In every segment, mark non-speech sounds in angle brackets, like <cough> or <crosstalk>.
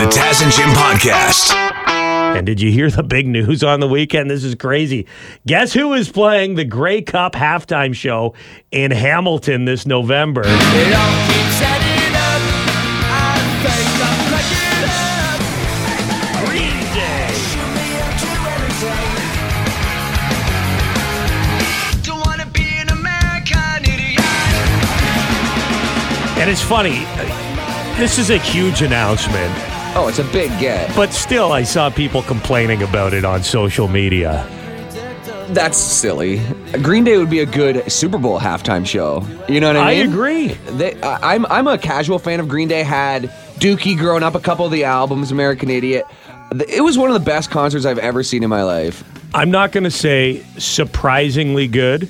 The Taz and Jim Podcast. And did you hear the big news on the weekend? This is crazy. Guess who is playing the Grey Cup halftime show in Hamilton this November? It all keeps adding up. I think I'm cracking up. Green Day. Shoot me up to anything. Don't wanna be an American idiot. And it's funny. Uh, this is a huge announcement, Oh, it's a big get. but still, I saw people complaining about it on social media. That's silly. Green Day would be a good Super Bowl halftime show. You know what I mean? I agree. They, I, I'm I'm a casual fan of Green Day. Had Dookie growing up, a couple of the albums, American Idiot. It was one of the best concerts I've ever seen in my life. I'm not going to say surprisingly good,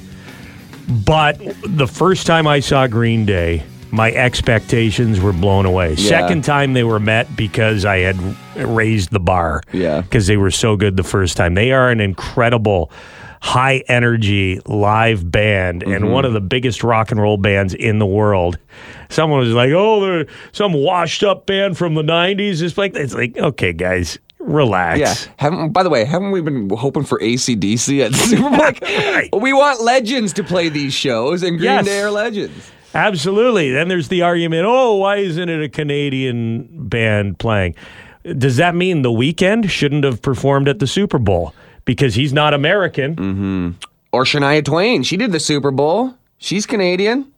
but the first time I saw Green Day, my expectations were blown away. Yeah. Second time they were met because I had raised the bar. Yeah. Because they were so good the first time. They are an incredible high energy live band Mm-hmm. and one of the biggest rock and roll bands in the world. Someone was like, "Oh, they're some washed up band from the 90s." It's like it's like, "Okay, guys, relax." Yeah. Haven't, by the way, haven't we been hoping for ACDC at the Super Bowl? <laughs> Like, Right. We want legends to play these shows, and Green Yes. Day are legends. Absolutely. Then there's the argument, oh, why isn't it a Canadian band playing? Does that mean the Weeknd shouldn't have performed at the Super Bowl because he's not American? Mm-hmm. Or Shania Twain. She did the Super Bowl. She's Canadian.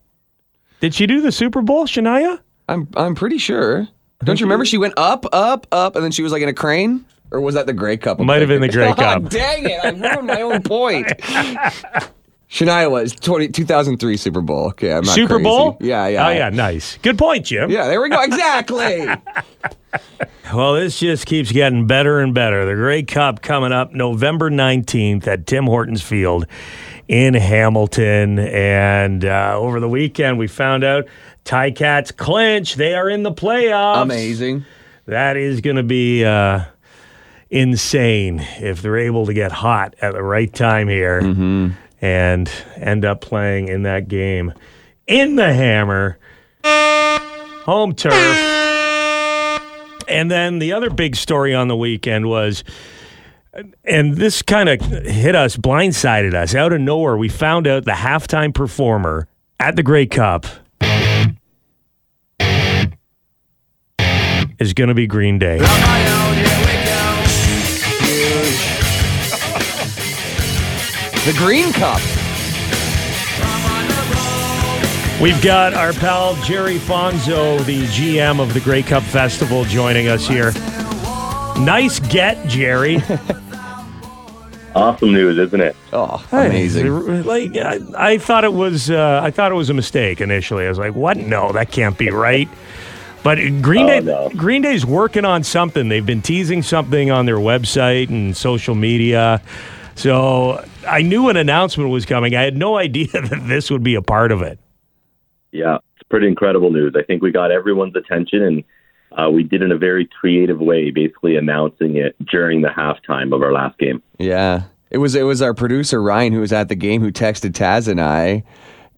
Did she do the Super Bowl, Shania? I'm I'm pretty sure. Don't you remember she went up, up, up, and then she was like in a crane? Or was that the Grey Cup? Might have been the? Grey Oh, <laughs> Cup. dang it! I ruined my own point. <laughs> Shania was 20, 2003 Super Bowl. Okay, I'm not Super crazy. Bowl? Yeah, yeah. Oh, yeah, nice. Good point, Jim. Yeah, there we go. Exactly. <laughs> Well, this just keeps getting better and better. The Grey Cup coming up November 19th at Tim Hortons Field in Hamilton. And uh, over the weekend, we found out Ti-Cats clinch. They are in the playoffs. Amazing. That is going to be uh, insane if they're able to get hot at the right time here and end up playing in that game in the hammer, home turf. And then the other big story on the weekend was, and this kind of hit us, blindsided us out of nowhere. We found out the halftime performer at the Grey Cup is going to be Green Day. The Green Cup. We've got our pal Jerry Fonzo, the GM of the Grey Cup Festival, joining us here. Nice get, Jerry. <laughs> Awesome news, isn't it? Oh, amazing. Like I, I thought it was, uh, I thought it was a mistake initially. I was like, "What? No, that can't be right." But Green Oh, Day, no. Green Day's working on something. They've been teasing something on their website and social media. So I knew an announcement was coming. I had no <laughs> idea that this would be a part of it. Yeah, it's pretty incredible news. I think we got everyone's attention, and uh, we did it in a very creative way, basically announcing it during the halftime of our last game. Yeah. It was it was our producer Ryan who was at the game who texted Taz and I.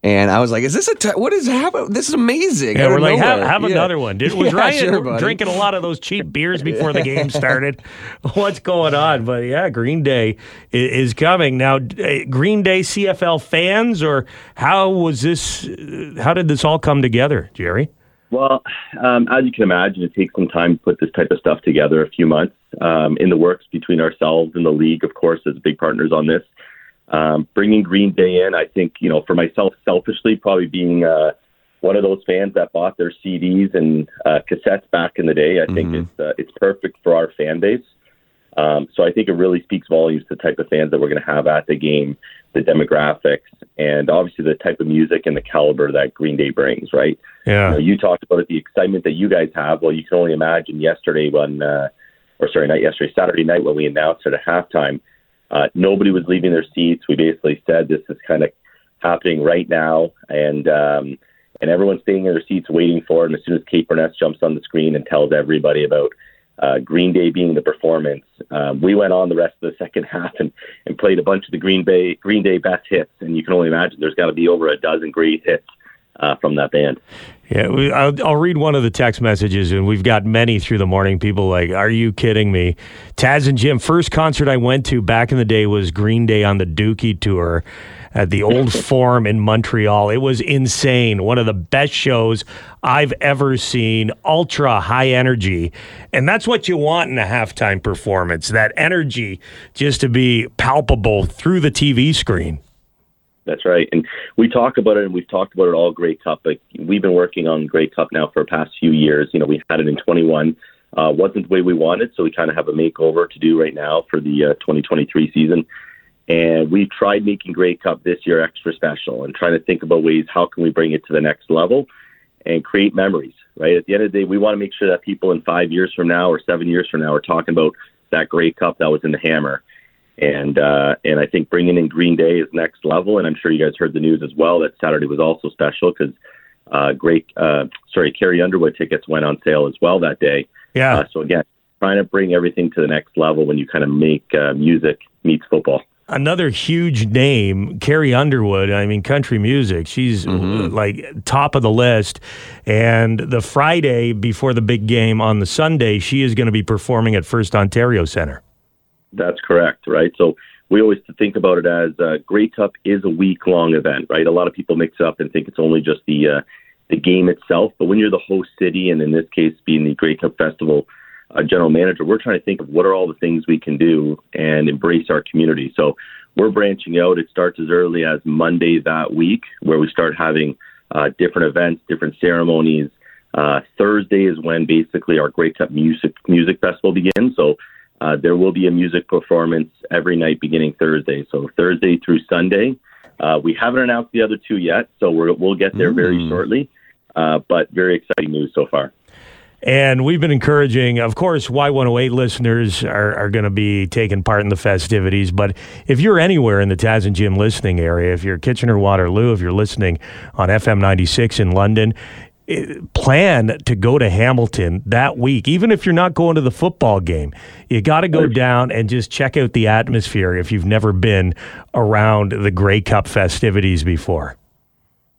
And I was like, "Is this a t- what is happening? This is amazing." Yeah, out we're of like, have, nowhere." have Yeah. another one. Did, was <laughs> Yeah, Ryan sure, drinking a lot of those cheap beers <laughs> before the game started? <laughs> What's going on? But yeah, Green Day i- is coming now. uh, Green Day CFL fans, or how was this? uh, How did this all come together, Jerry? Well, um, as you can imagine, it takes some time to put this type of stuff together. A few months um, in the works between ourselves and the league, of course, as big partners on this. Um, bringing Green Day in, I think, you know, for myself, selfishly, probably being uh, one of those fans that bought their CDs and uh, cassettes back in the day, I think it's uh, it's perfect for our fan base. Um, so I think it really speaks volumes to the type of fans that we're going to have at the game, the demographics, and obviously the type of music and the caliber that Green Day brings. Right? You, know, Yeah, you talked about it, the excitement that you guys have. Well, you can only imagine yesterday when, uh, or sorry, not yesterday, Saturday night when we announced it at halftime. Uh, nobody was leaving their seats. We basically said this is kind of happening right now, and um, and everyone's staying in their seats waiting for it. And as soon as Kate Beirness jumps on the screen and tells everybody about uh, Green Day being the performance, um, we went on the rest of the second <laughs> half and, and played a bunch of the Green Bay Green Day best hits. And you can only imagine there's got to be over a dozen great hits uh, from that band. Yeah, we, I'll, I'll read one of the text messages, and we've got many through the morning. People like, "Are you kidding me?" Taz and Jim. First concert I went to back in the day was Green Day on the Dookie tour at the Old <laughs> Forum in Montreal. It was insane. One of the best shows I've ever seen. Ultra high energy, and that's what you want in a halftime performance. That energy just to be palpable through the TV screen. That's right. And we talk about it, and we've talked about it all Grey Cup. Like we've been working on Grey Cup now for the past few years. You know, we had it in 21. Uh, wasn't the way we wanted, so we kind of have a makeover to do right now for the uh, 2023 season. And we've tried making Grey Cup this year extra special and trying to think about ways how can we bring it to the next level and create memories. Right at the end of the day, we want to make sure that people in five years from now or seven years from now are talking about that Grey Cup that was in the Hammer and uh, and I think bringing in Green Day is next level. And I'm sure you guys heard the news as well that Saturday was also special because uh, great, uh, sorry, Carrie Underwood tickets went on sale as well that day. Yeah. Uh, so again, trying to bring everything to the next level when you kind of make uh, music meets football. Another huge name, Carrie Underwood. I mean, country music. She's Mm-hmm. like top of the list. And the Friday before the big game on the Sunday, she is going to be performing at First Ontario Center. That's correct, right? So we always think about it as uh, Grey Cup is a week long event, right? A lot of people mix up and think it's only just the uh, the game itself, but when you're the host city, and in this case being the Grey Cup Festival uh, general manager, we're trying to think of what are all the things we can do and embrace our community. So we're branching out. It starts as early as Monday that week, where we start having uh, different events, different ceremonies. Uh, Thursday is when basically our Grey Cup music music festival begins. So uh, there will be a music performance every night beginning Thursday. So Thursday through Sunday. Uh, we haven't announced the other two yet, so we're, we'll get there very shortly. Uh, but very exciting news so far. And we've been encouraging, of course, Y108 listeners are, are going to be taking part in the festivities. But if you're anywhere in the Taz and Jim listening area, if you're Kitchener Waterloo, if you're listening on FM 96 in London, plan to go to Hamilton that week. Even if you're not going to the football game, you got to go down and just check out the atmosphere if you've never been around the Grey Cup festivities before.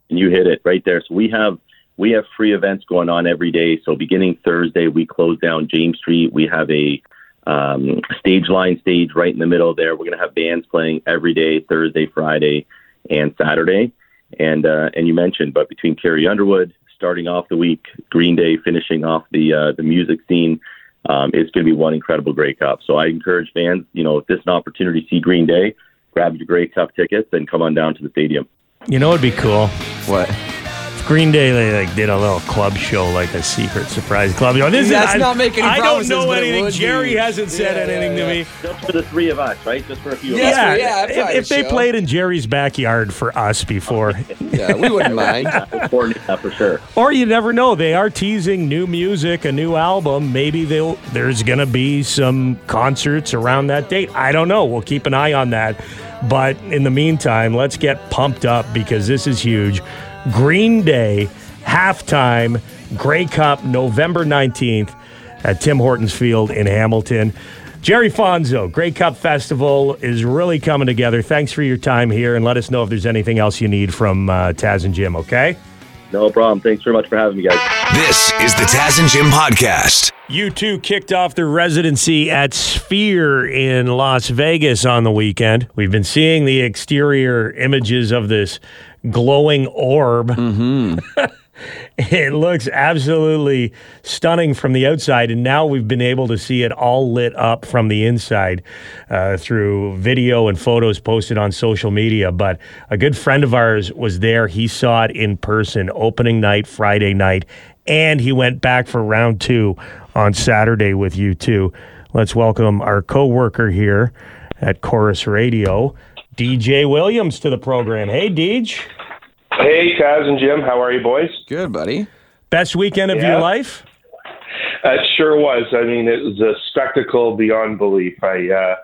And you hit it right there. So we have we have free events going on every day. So beginning Thursday, we close down James Street. We have a um, Stageline stage right in the middle there. We're going to have bands playing every day, Thursday, Friday, and Saturday. And uh, and you mentioned, but between Carrie Underwood starting off the week, Green Day finishing off the uh, the music scene, um, it's going to be one incredible Grey Cup. So I encourage fans, you know, if this is an opportunity to see Green Day, grab your Grey Cup tickets and come on down to the stadium. You know, it'd be cool. What? Green Day, they like did a little club show, like a secret surprise club. You know, this That's is, not making any I don't know anything. Jerry be. hasn't said Yeah, anything yeah, to me. Just for the three of us, right? Just for a few of us. we- yeah, if, if they show. played in Jerry's backyard for us before, <laughs> Yeah, we wouldn't mind. We'll coordinate that for sure. or you never know, they are teasing new music, a new album. Maybe they'll there's gonna be some concerts around that date. I don't know. We'll keep an eye on that. But in the meantime, let's get pumped up because this is huge. Green Day halftime Grey Cup November 19th at Tim Hortons Field in Hamilton. Jerry Fonzo, Grey Cup Festival is really coming together. Thanks for your time here and let us know if there's anything else you need from uh, Taz and Jim, okay? No problem. Thanks very much for having me, guys. This is the Taz and Jim podcast. U2 kicked off their residency at Sphere in Las Vegas on the weekend. We've been seeing the exterior images of this glowing orb. <laughs> it looks absolutely stunning from the outside, and now we've been able to see it all lit up from the inside uh, through video and photos posted on social media. But a good friend of ours was there. He saw it in person opening night, Friday night, and he went back for round two on Saturday with U2. Let's welcome our co-worker here at Corus Radio, DJ Williams, to the program. Hey, Deej. Hey, Taz and Jim, how are you, boys? Good, buddy. Best weekend of Yeah. your life? It sure was. I mean, it was a spectacle beyond belief. I, uh,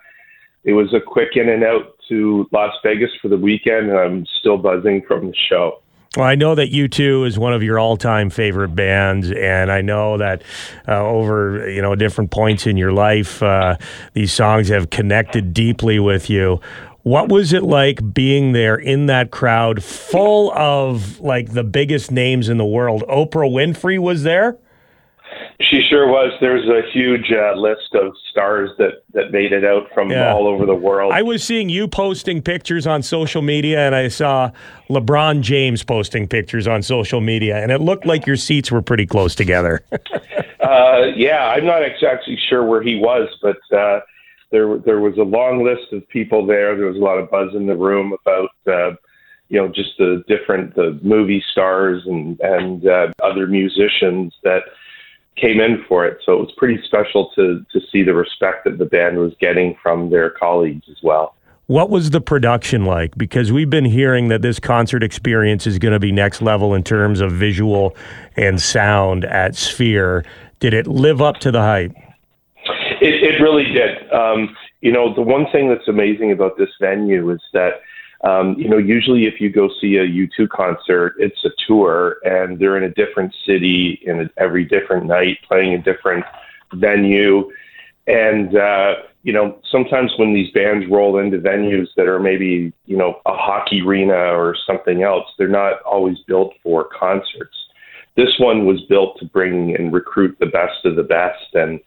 it was a quick in and out to Las Vegas for the weekend, and I'm still buzzing from the show. Well, I know that U2 is one of your all-time favorite bands, and I know that uh, over you know different points in your life, uh, these songs have connected deeply with you. What was it like being there in that crowd full of like the biggest names in the world? Oprah Winfrey was there? She sure was. There's a huge uh, list of stars that, that made it out from Yeah. all over the world. I was seeing you posting pictures on social media, and I saw LeBron James posting pictures on social media, and it looked like your seats were pretty close together. <laughs> Uh, yeah, I'm not exactly sure where he was, but uh, there there was a long list of people there. There was a lot of buzz in the room about uh, you know just the different the movie stars and and uh, other musicians that came in for it. So it was pretty special to to see the respect that the band was getting from their colleagues as well. what was the production like? Because we've been hearing that this concert experience is going to be next level in terms of visual and sound at Sphere. Did it live up to the hype? It, it really did. Um, you know, the one thing that's amazing about this venue is that, um, you know, usually if you go see a U2 concert, it's a tour and they're in a different city in a, every different night playing a different venue. And, uh, you know, sometimes when these bands roll into venues that are maybe, you know, a hockey arena or something else, they're not always built for concerts. This one was built to bring and recruit the best of the best. And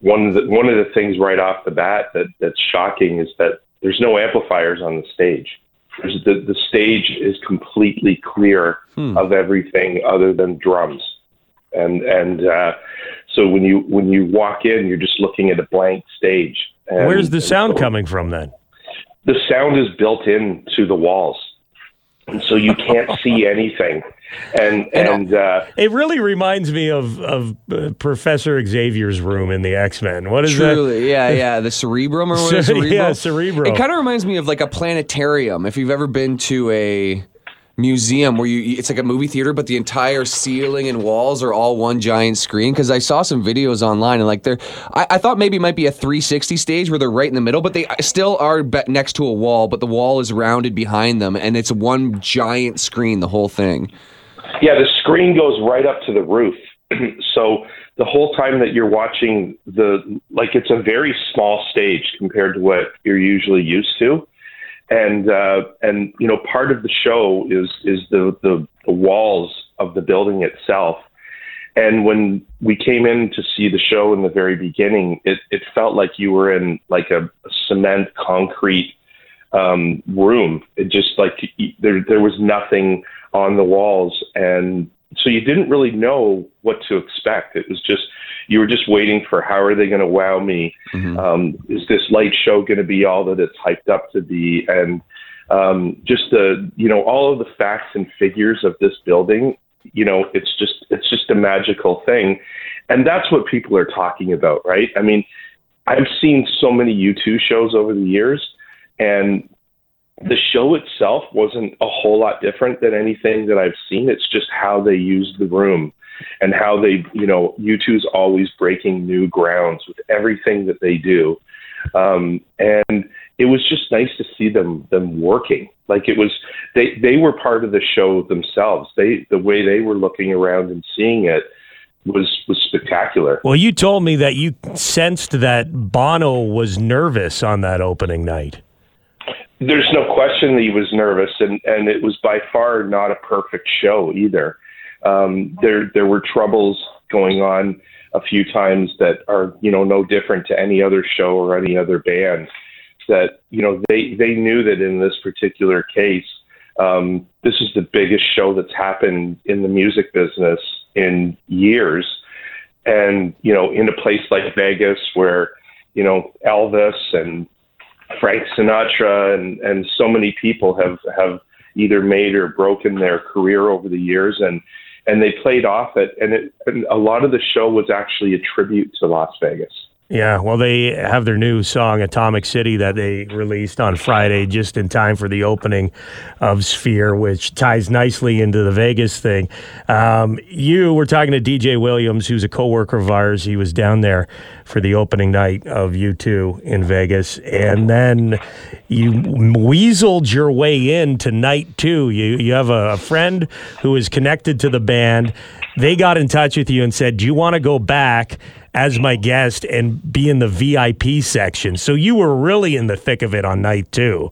one of the one of the things right off the bat that that's shocking is that there's no amplifiers on the stage. There's the the stage is completely clear of everything other than drums, and and uh, so when you when you walk in, you're just looking at a blank stage. And, Where's the sound so coming from then? The sound is built into the walls, and so you can't see <laughs> anything. And and uh, It really reminds me of of uh, Professor Xavier's room in the X Men. What is Truly, yeah, <laughs> yeah. The cerebrum or what is Cere- <laughs> cerebrum? yeah, cerebrum. It kind of reminds me of like a planetarium. If you've ever been to a museum where you, it's like a movie theater, but the entire ceiling and walls are all one giant screen. Because I saw some videos online and like they're, I, I thought maybe it might be a 360 stage where they're right in the middle, but they still are next to a wall, but the wall is rounded behind them, and it's one giant screen, the whole thing. Yeah, the screen goes right up to the roof. <clears throat> so the whole time that you're watching the like it's a very small stage compared to what you're usually used to. And uh, and you know part of the show is is the, the the walls of the building itself. And when we came in to see the show in the very beginning, it, it felt like you were in like a, cement concrete um, room. It just like there there was nothing on the walls, and so you didn't really know what to expect. It was just you were just waiting for how are they going to wow me? Um, is this light show going to be all that it's hyped up to be? And um, just the you know all of the facts and figures of this building. You know, it's just it's just a magical thing, and that's what people are talking about, right? I mean, I've seen so many U2 shows over the years, and the show itself wasn't a whole lot different than anything that I've seen. It's just how they used the room and how they, you know, U2's always breaking new grounds with everything that they do. Um, and it was just nice to see them them working. Like it was they they were part of the show themselves. They the way they were looking around and seeing it was was spectacular. Well, you told me that you sensed that Bono was nervous on that opening night. There's no question that he was nervous, and, and it was by far not a perfect show either. Um, there there were troubles going on a few times that are you know no different to any other show or any other band. That you know they they knew that in this particular case, um, this is the biggest show that's happened in the music business in years, and you know in a place like Vegas where you know Elvis and Frank Sinatra and, and so many people have, have either made or broken their career over the years and and they played off it and, it and a lot of the show was actually a tribute to Las Vegas. Yeah, well, they have their new song, Atomic City, that they released on Friday just in time for the opening of Sphere, which ties nicely into the Vegas thing. Um, you were talking to DJ Williams, who's a coworker of ours. He was down there for the opening night of U2 in Vegas. And then you weaseled your way in to night two. You, you have a, a friend who is connected to the band. They got in touch with you and said, Do you want to go back? As my guest and be in the VIP section. So you were really in the thick of it on night two.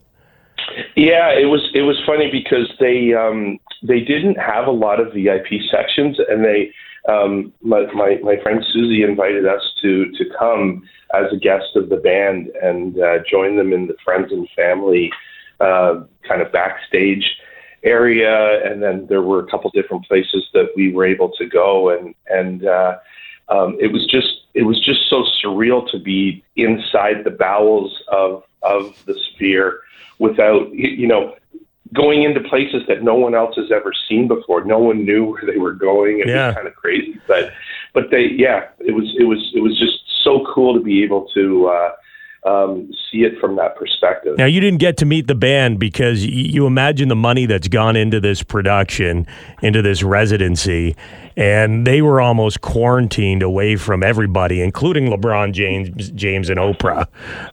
Yeah, it was it was funny because they um, they didn't have a lot of VIP sections, and they um, my, my my friend Susie invited us to to come as a guest of the band and uh, join them in the friends and family uh, kind of backstage area, and then there were a couple different places that we were able to go, and and uh, um, it was just it was just so surreal to be inside the bowels of of the sphere without you know going into places that no one else has ever seen before. No one knew where they were going. It Yeah. was kind of crazy, but but they yeah, it was it was it was just so cool to be able to uh, um, see it from that perspective. Now, you didn't get to meet the band because y- you imagine the money that's gone into this production, into this residency, and they were almost quarantined away from everybody, including LeBron James, James and Oprah,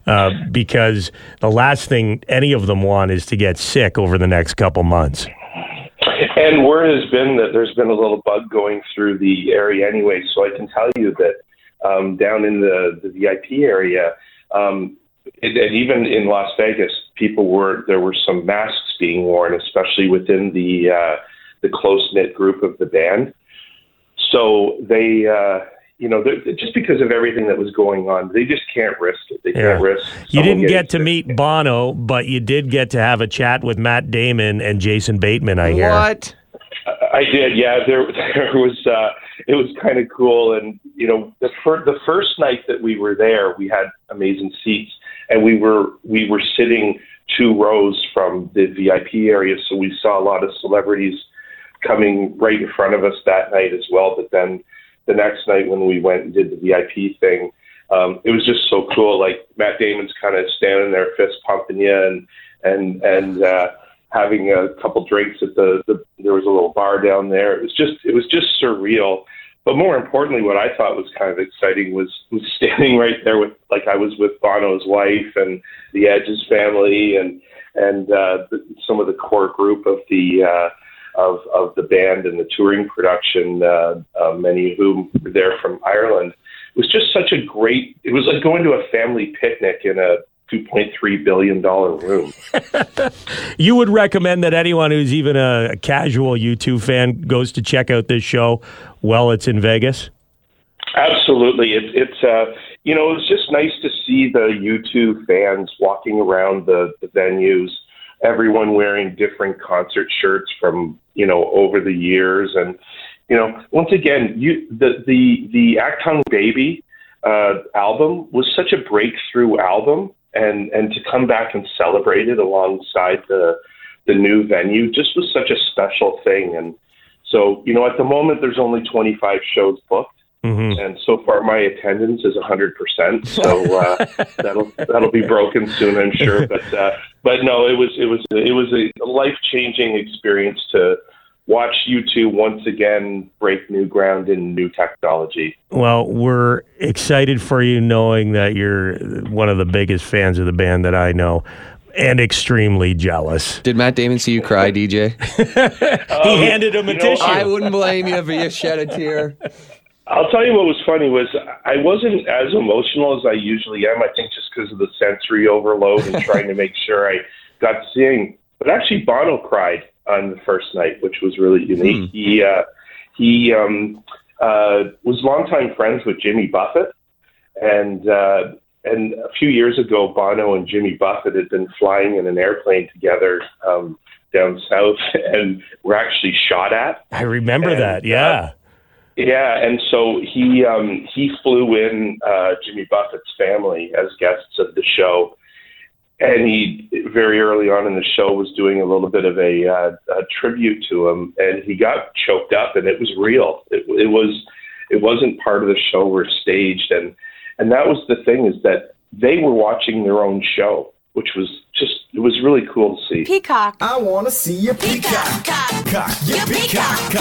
uh, because the last thing any of them want is to get sick over the next couple months. And word has been that there's been a little bug going through the area anyway. So I can tell you that um, down in the, the VIP area, um, and and even in Las Vegas, people were there were some masks being worn, especially within the uh, the close knit group of the band. So they, uh, you know, just because of everything that was going on, they just can't risk it. They can't risk. You didn't get to sick. meet Bono, but you did get to have a chat with Matt Damon and Jason Bateman, I hear. What? I did, yeah. There, <laughs> there was. Uh, it was kind of cool, and you know, the fir- the first night that we were there, we had amazing seats, and we were we were sitting two rows from the VIP area, so we saw a lot of celebrities coming right in front of us that night as well. But then the next night when we went and did the VIP thing, um, it was just so cool. Like Matt Damon's kind of standing there, fist pumping you, and and and. Uh, having a couple drinks at the, the there was a little bar down there. It was just it was just surreal. But more importantly, what I thought was kind of exciting was was <laughs> standing right there with like I was with Bono's wife and the Edge's family and and uh, the, some of the core group of the uh, of of the band and the touring production. Uh, uh, many of whom were there from Ireland. It was just such a great. It was like going to a family picnic in a. $2.3 billion room. <laughs> You would recommend that anyone who's even a casual U2 fan goes to check out this show while it's in Vegas? Absolutely. It, it's, uh, you know, it was just nice to see the U2 fans walking around the, the venues, everyone wearing different concert shirts from, you know, over the years. And, you know, once again, you, the, the, the Achtung Baby uh, album was such a breakthrough album. And, and to come back and celebrate it alongside the, the new venue just was such a special thing. And so, you know, at the moment, there's only 25 shows booked Mm-hmm. and so far my attendance is 100%. So uh, <laughs> that'll that'll be broken soon, I'm sure. But uh, but no, it was it was it was a life changing experience to watch you two once again break new ground in new technology. Well, we're excited for you knowing that you're one of the biggest fans of the band that I know and extremely jealous. Did Matt Damon see you cry, DJ? <laughs> he uh, handed him a you know, tissue. I wouldn't blame you if you shed a tear. I'll tell you what was funny was I wasn't as emotional as I usually am. I think just because of the sensory overload and trying to make sure I got to sing. But actually, Bono cried on the first night, which was really unique. He uh, he um, uh, was longtime friends with Jimmy Buffett, and uh, and a few years ago, Bono and Jimmy Buffett had been flying in an airplane together um, down south, <laughs> and were actually shot at. I remember And, that. Yeah. Yeah, and so he um, he flew in uh, Jimmy Buffett's family as guests of the show, and he very early on in the show was doing a little bit of a, uh, a tribute to him, and he got choked up, and it was real. It, it was it wasn't part of the show or staged, and and that was the thing is that they were watching their own show, which was just it was really cool to see. Peacock. I wanna see you peacock. Cock, you peacock.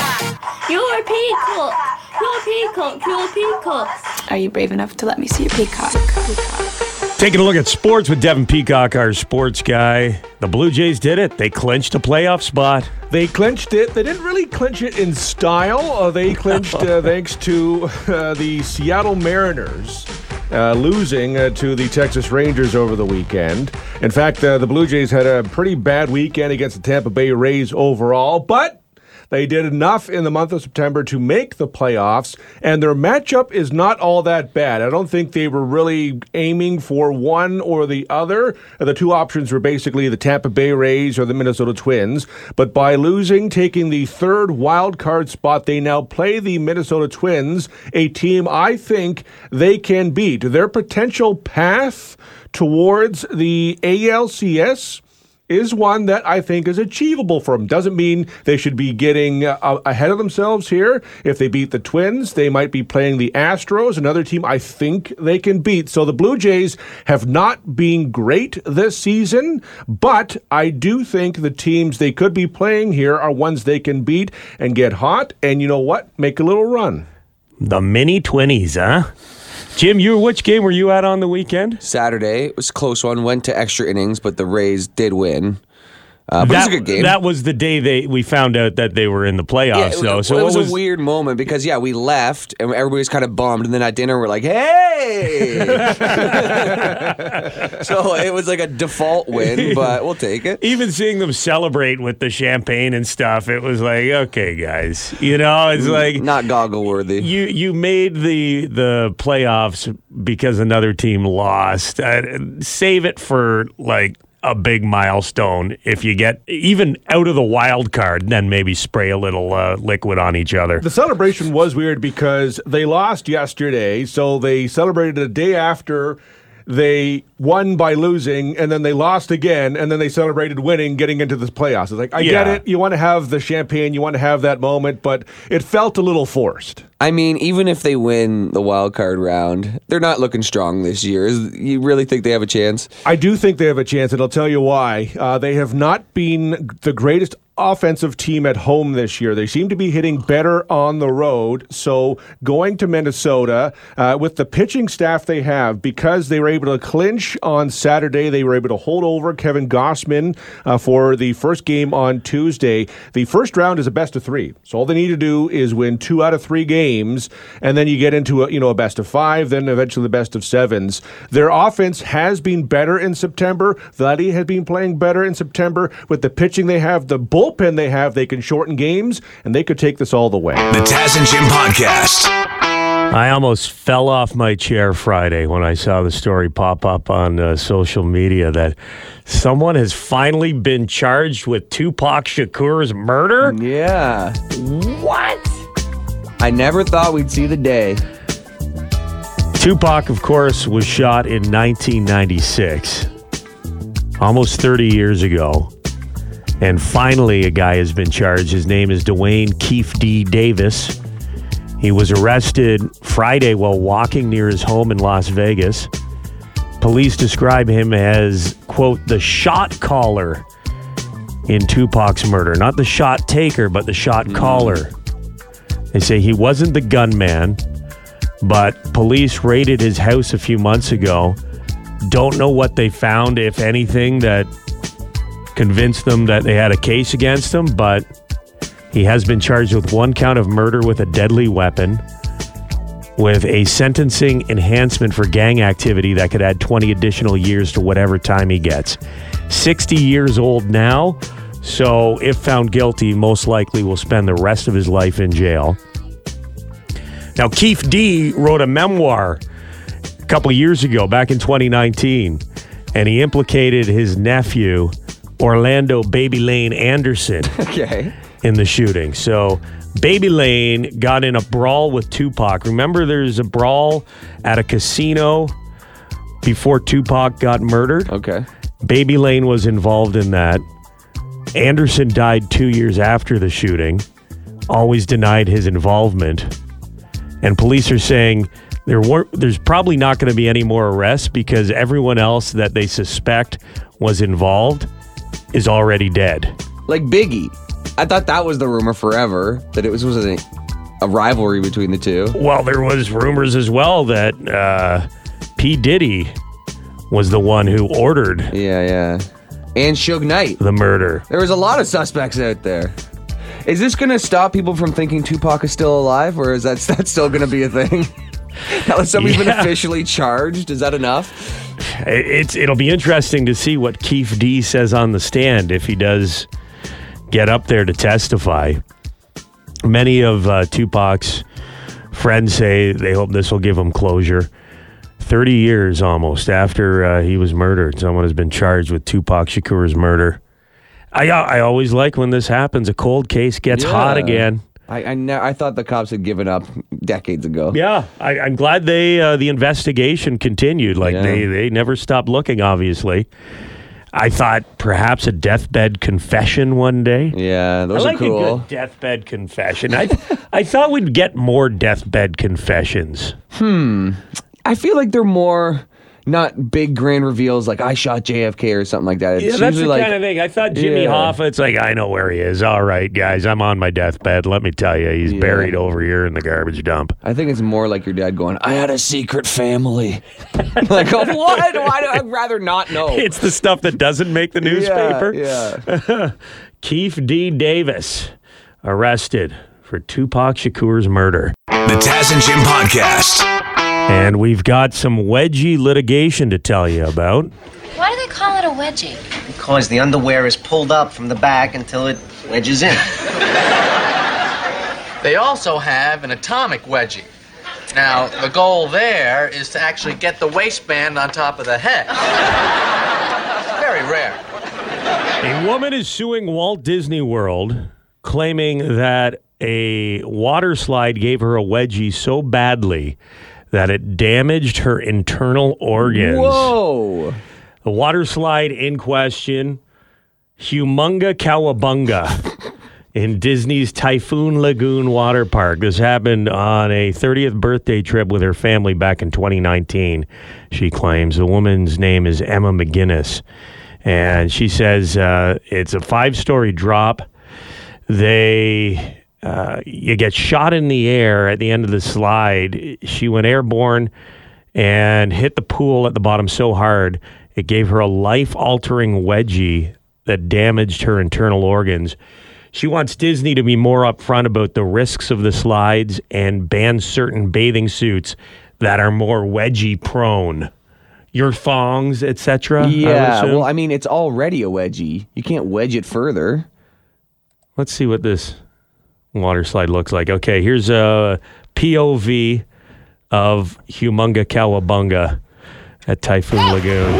You're peacock. You're peacock. You're peacock. Are you brave enough to let me see your peacock? Peacock. Taking a look at sports with Devin Peacock, our sports guy. The Blue Jays did it. They clinched a playoff spot. They clinched it. They didn't really clinch it in style. Uh, they clinched uh, <laughs> thanks to uh, the Seattle Mariners uh, losing uh, to the Texas Rangers over the weekend. In fact, uh, the Blue Jays had a pretty bad weekend against the Tampa Bay Rays overall, but they did enough in the month of September to make the playoffs, and their matchup is not all that bad. I don't think they were really aiming for one or the other. The two options were basically the Tampa Bay Rays or the Minnesota Twins. But by losing, taking the third wild card spot, they now play the Minnesota Twins, a team I think they can beat. Their potential path towards the ALCS is one that I think is achievable for them. Doesn't mean they should be getting uh, ahead of themselves here. If they beat the Twins, they might be playing the Astros, another team I think they can beat. So the Blue Jays have not been great this season, but I do think the teams they could be playing here are ones they can beat and get hot and you know what? Make a little run. The mini twinnies, huh? Jim, you which game were you at on the weekend? Saturday it was a close one. Went to extra innings, but the Rays did win. Uh, but it was that, a good game. that was the day they we found out that they were in the playoffs, it, though. So it what was, a weird moment because yeah, we left and everybody was kind of bummed, and then at dinner we're like, "Hey!" <laughs> so it was like a default win, but we'll take it. even seeing them celebrate with the champagne and stuff, it was like, okay, guys, you know, it's like Not goggle worthy. you you made the the playoffs because another team lost. Uh, save it for like a big milestone. If you get even out of the wild card, then maybe spray a little uh, liquid on each other. The celebration was weird because they lost yesterday, so they celebrated a day after they won by losing, and then they lost again, and then they celebrated winning, getting into the playoffs. It's like, I get it. You want to have the champagne, you want to have that moment, but it felt a little forced. I mean, even if they win the wild card round, they're not looking strong this year. Is, you really think they have a chance? I do think they have a chance, and I'll tell you why. Uh, they have not been the greatest offensive team at home this year. They seem to be hitting better on the road. So going to Minnesota uh, with the pitching staff they have, because they were able to clinch on Saturday, they were able to hold over Kevin Gausman uh, for the first game on Tuesday. The first round is a best of three, so all they need to do is win two out of three games, and then you get into a you know a best of five, then eventually the best of sevens. Their offense has been better in September. Vladdy has been playing better in September with the pitching they have, the bullpen they have. They can shorten games, and they could take this all the way. The Taz and Jim Podcast. I almost fell off my chair Friday when I saw the story pop up on uh, social media that someone has finally been charged with Tupac Shakur's murder. Yeah. What? I never thought we'd see the day. Tupac, of course, was shot in 1996, almost 30 years ago. And finally, a guy has been charged. His name is Duane Keffe D. Davis. He was arrested Friday while walking near his home in Las Vegas. Police describe him as, quote, the shot caller in Tupac's murder. Not the shot taker, but the shot mm. caller. They say he wasn't the gunman, but police raided his house a few months ago. Don't know what they found, if anything, that convinced them that they had a case against him, but he has been charged with one count of murder with a deadly weapon, with a sentencing enhancement for gang activity that could add 20 additional years to whatever time he gets. 60 years old now, so if found guilty, most likely will spend the rest of his life in jail. Now, Keffe D wrote a memoir a couple years ago, back in 2019, and he implicated his nephew, Orlando Baby Lane Anderson, <laughs> Okay. in the shooting. So, Baby Lane got in a brawl with Tupac. Remember, there's a brawl at a casino before Tupac got murdered? Okay. Baby Lane was involved in that. Anderson died two years after the shooting, always denied his involvement. And police are saying there were there's probably not going to be any more arrests because everyone else that they suspect was involved is already dead. Like Biggie. I thought that was the rumor forever that it was was a, a rivalry between the two. Well, there was rumors as well that uh, P Diddy was the one who ordered Yeah, yeah. And Suge Knight. the murder. There was a lot of suspects out there. Is this gonna stop people from thinking Tupac is still alive, or is that <laughs> that's still gonna be a thing? <laughs> Now that somebody's been officially charged, is that enough? It- It's it'll be interesting to see what Keffe D says on the stand if he does get up there to testify. Many of uh, Tupac's friends say they hope this will give him closure. Thirty years almost after uh, he was murdered, someone has been charged with Tupac Shakur's murder. I I always like when this happens. A cold case gets hot again. I I, ne- I thought the cops had given up decades ago. Yeah, I, I'm glad they uh, the investigation continued. Like Yeah. they they never stopped looking. Obviously, I thought perhaps a deathbed confession one day. Yeah, those I are like cool. a good deathbed confession. I I thought we'd get more deathbed confessions. Hmm. I feel like they're more not big grand reveals like I shot JFK or something like that. It's Yeah, that's the usually like kind of thing. I thought Jimmy Yeah. Hoffa. It's like I know where he is. All right, guys, I'm on my deathbed. Let me tell you, he's Yeah. buried over here in the garbage dump. I think it's more like your dad going, I had a secret family. <laughs> like, oh, <laughs> what? Why do I'd rather not know? <laughs> It's the stuff that doesn't make the newspaper. Yeah, yeah. Keffe D. Davis arrested for Tupac Shakur's murder. The Taz and Jim Podcast. And we've got some wedgie litigation to tell you about. Why do they call it a wedgie? Because the underwear is pulled up from the back until it wedges in. They also have an atomic wedgie. Now, the goal there is to actually get the waistband on top of the head. Very rare. A woman is suing Walt Disney World, claiming that a water slide gave her a wedgie so badly that it damaged her internal organs. Whoa. The water slide in question, Humunga Cowabunga in Disney's Typhoon Lagoon Water Park. This happened on a 30th birthday trip with her family back in 2019, she claims. The woman's name is Emma McGuinness. And she says uh, it's a five story drop. They. Uh, you get shot in the air at the end of the slide. She went airborne and hit the pool at the bottom so hard it gave her a life altering wedgie that damaged her internal organs. She wants Disney to be more upfront about the risks of the slides and ban certain bathing suits that are more wedgie prone. Your thongs, etc. Yeah, well, I mean, it's already a wedgie. You can't wedge it further. Let's see what this water slide looks like. Okay, here's a POV of Humunga Cowabunga at Typhoon Lagoon.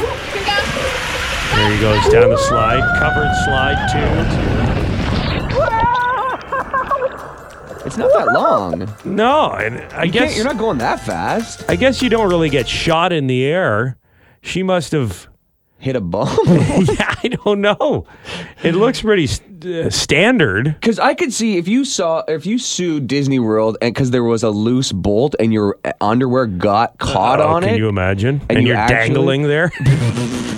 There he goes down the slide, covered slide too. It's not that long. No, and I You guess you're not going that fast. I guess you don't really get shot in the air. She must have hit a bump. <laughs> yeah, I don't know. It looks pretty st- uh, standard. Because I could see if you saw if you sued Disney World and because there was a loose bolt and your underwear got caught Oh, on can it. Can you imagine? And, you you're actually- dangling there <laughs>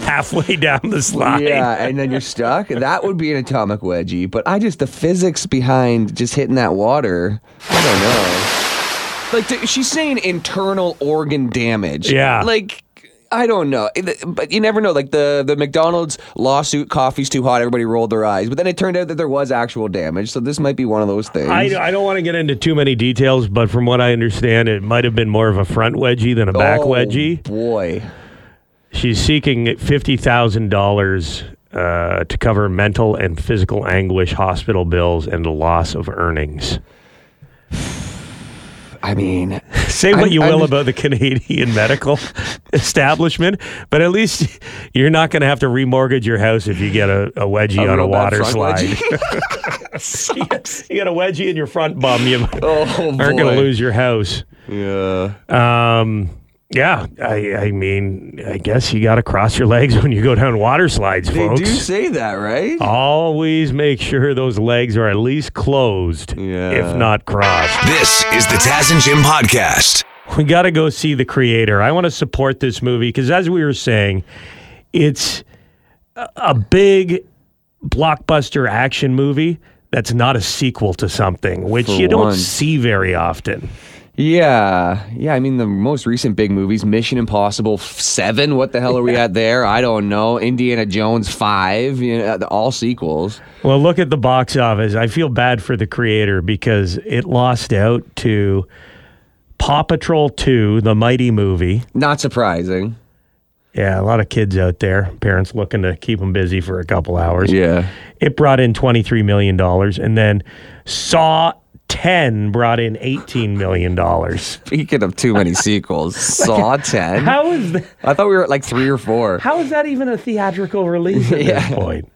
halfway down the slide. Yeah, and then you're stuck. That would be an atomic wedgie. But I just the physics behind just hitting that water. I don't know. Like th- she's saying internal organ damage. Yeah. Like I don't know, but you never know. Like the the McDonald's lawsuit, coffee's too hot. Everybody rolled their eyes, but then it turned out that there was actual damage. So this might be one of those things. I, I don't want to get into too many details, but from what I understand, it might have been more of a front wedgie than a back Oh, wedgie. Boy. She's seeking fifty thousand dollars uh, to cover mental and physical anguish, hospital bills, and the loss of earnings. I mean, <laughs> Say what I'm- you will I'm- about the Canadian medical <laughs> establishment, but at least you're not going to have to remortgage your house if you get a, a wedgie A on a water slide. <laughs> you got a wedgie in your front bum, you oh, aren't going to lose your house. Yeah. Um, yeah, I, I mean, I guess you got to cross your legs <laughs> when you go down water slides, They folks. do say that, right? Always make sure those legs are at least closed, if not crossed. This is the Taz and Jim Podcast. We got to go see the creator. I want to support this movie because, as we were saying, it's a, a big blockbuster action movie that's not a sequel to something, which For you don't once. see very often. Yeah, yeah. I mean, the most recent big movies: Mission Impossible Seven. What the hell are we at there? I don't know. Indiana Jones Five. You know, all sequels. Well, look at the box office. I feel bad for the creator because it lost out to Paw Patrol 2, the mighty movie. Not surprising. Yeah, a lot of kids out there, parents looking to keep them busy for a couple hours. Yeah. It brought in $23 million. And then Saw 10 brought in $18 million. <laughs> Speaking of too many sequels, <laughs> Saw 10. How is that? I thought we were at like three or four. How is that even a theatrical release at <laughs> Yeah. this point?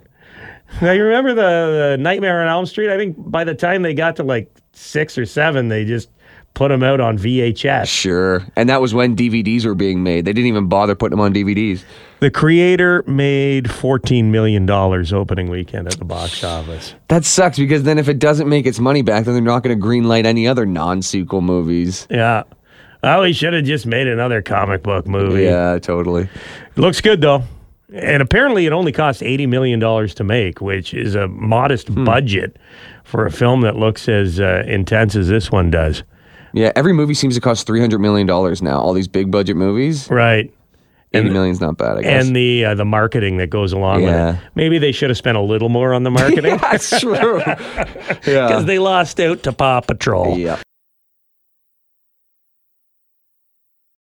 Now, you remember the, the Nightmare on Elm Street? I think by the time they got to like six or seven, they just put them out on VHS. Sure. And that was when DVDs were being made. They didn't even bother putting them on DVDs. The creator made $14 million opening weekend at the box office. That sucks because then if it doesn't make its money back, then they're not going to greenlight any other non-sequel movies. Yeah. Oh, he should have just made another comic book movie. Yeah, totally. Looks good though. And apparently it only cost $80 million to make, which is a modest Hmm. budget for a film that looks as uh, intense as this one does. Yeah, every movie seems to cost three hundred million dollars now. All these big budget movies. Right. Eighty million's not bad, I guess. And the uh, the marketing that goes along Yeah. with it. Maybe they should have spent a little more on the marketing <laughs> That's true. <laughs> yeah, because they lost out to Paw Patrol. Yeah.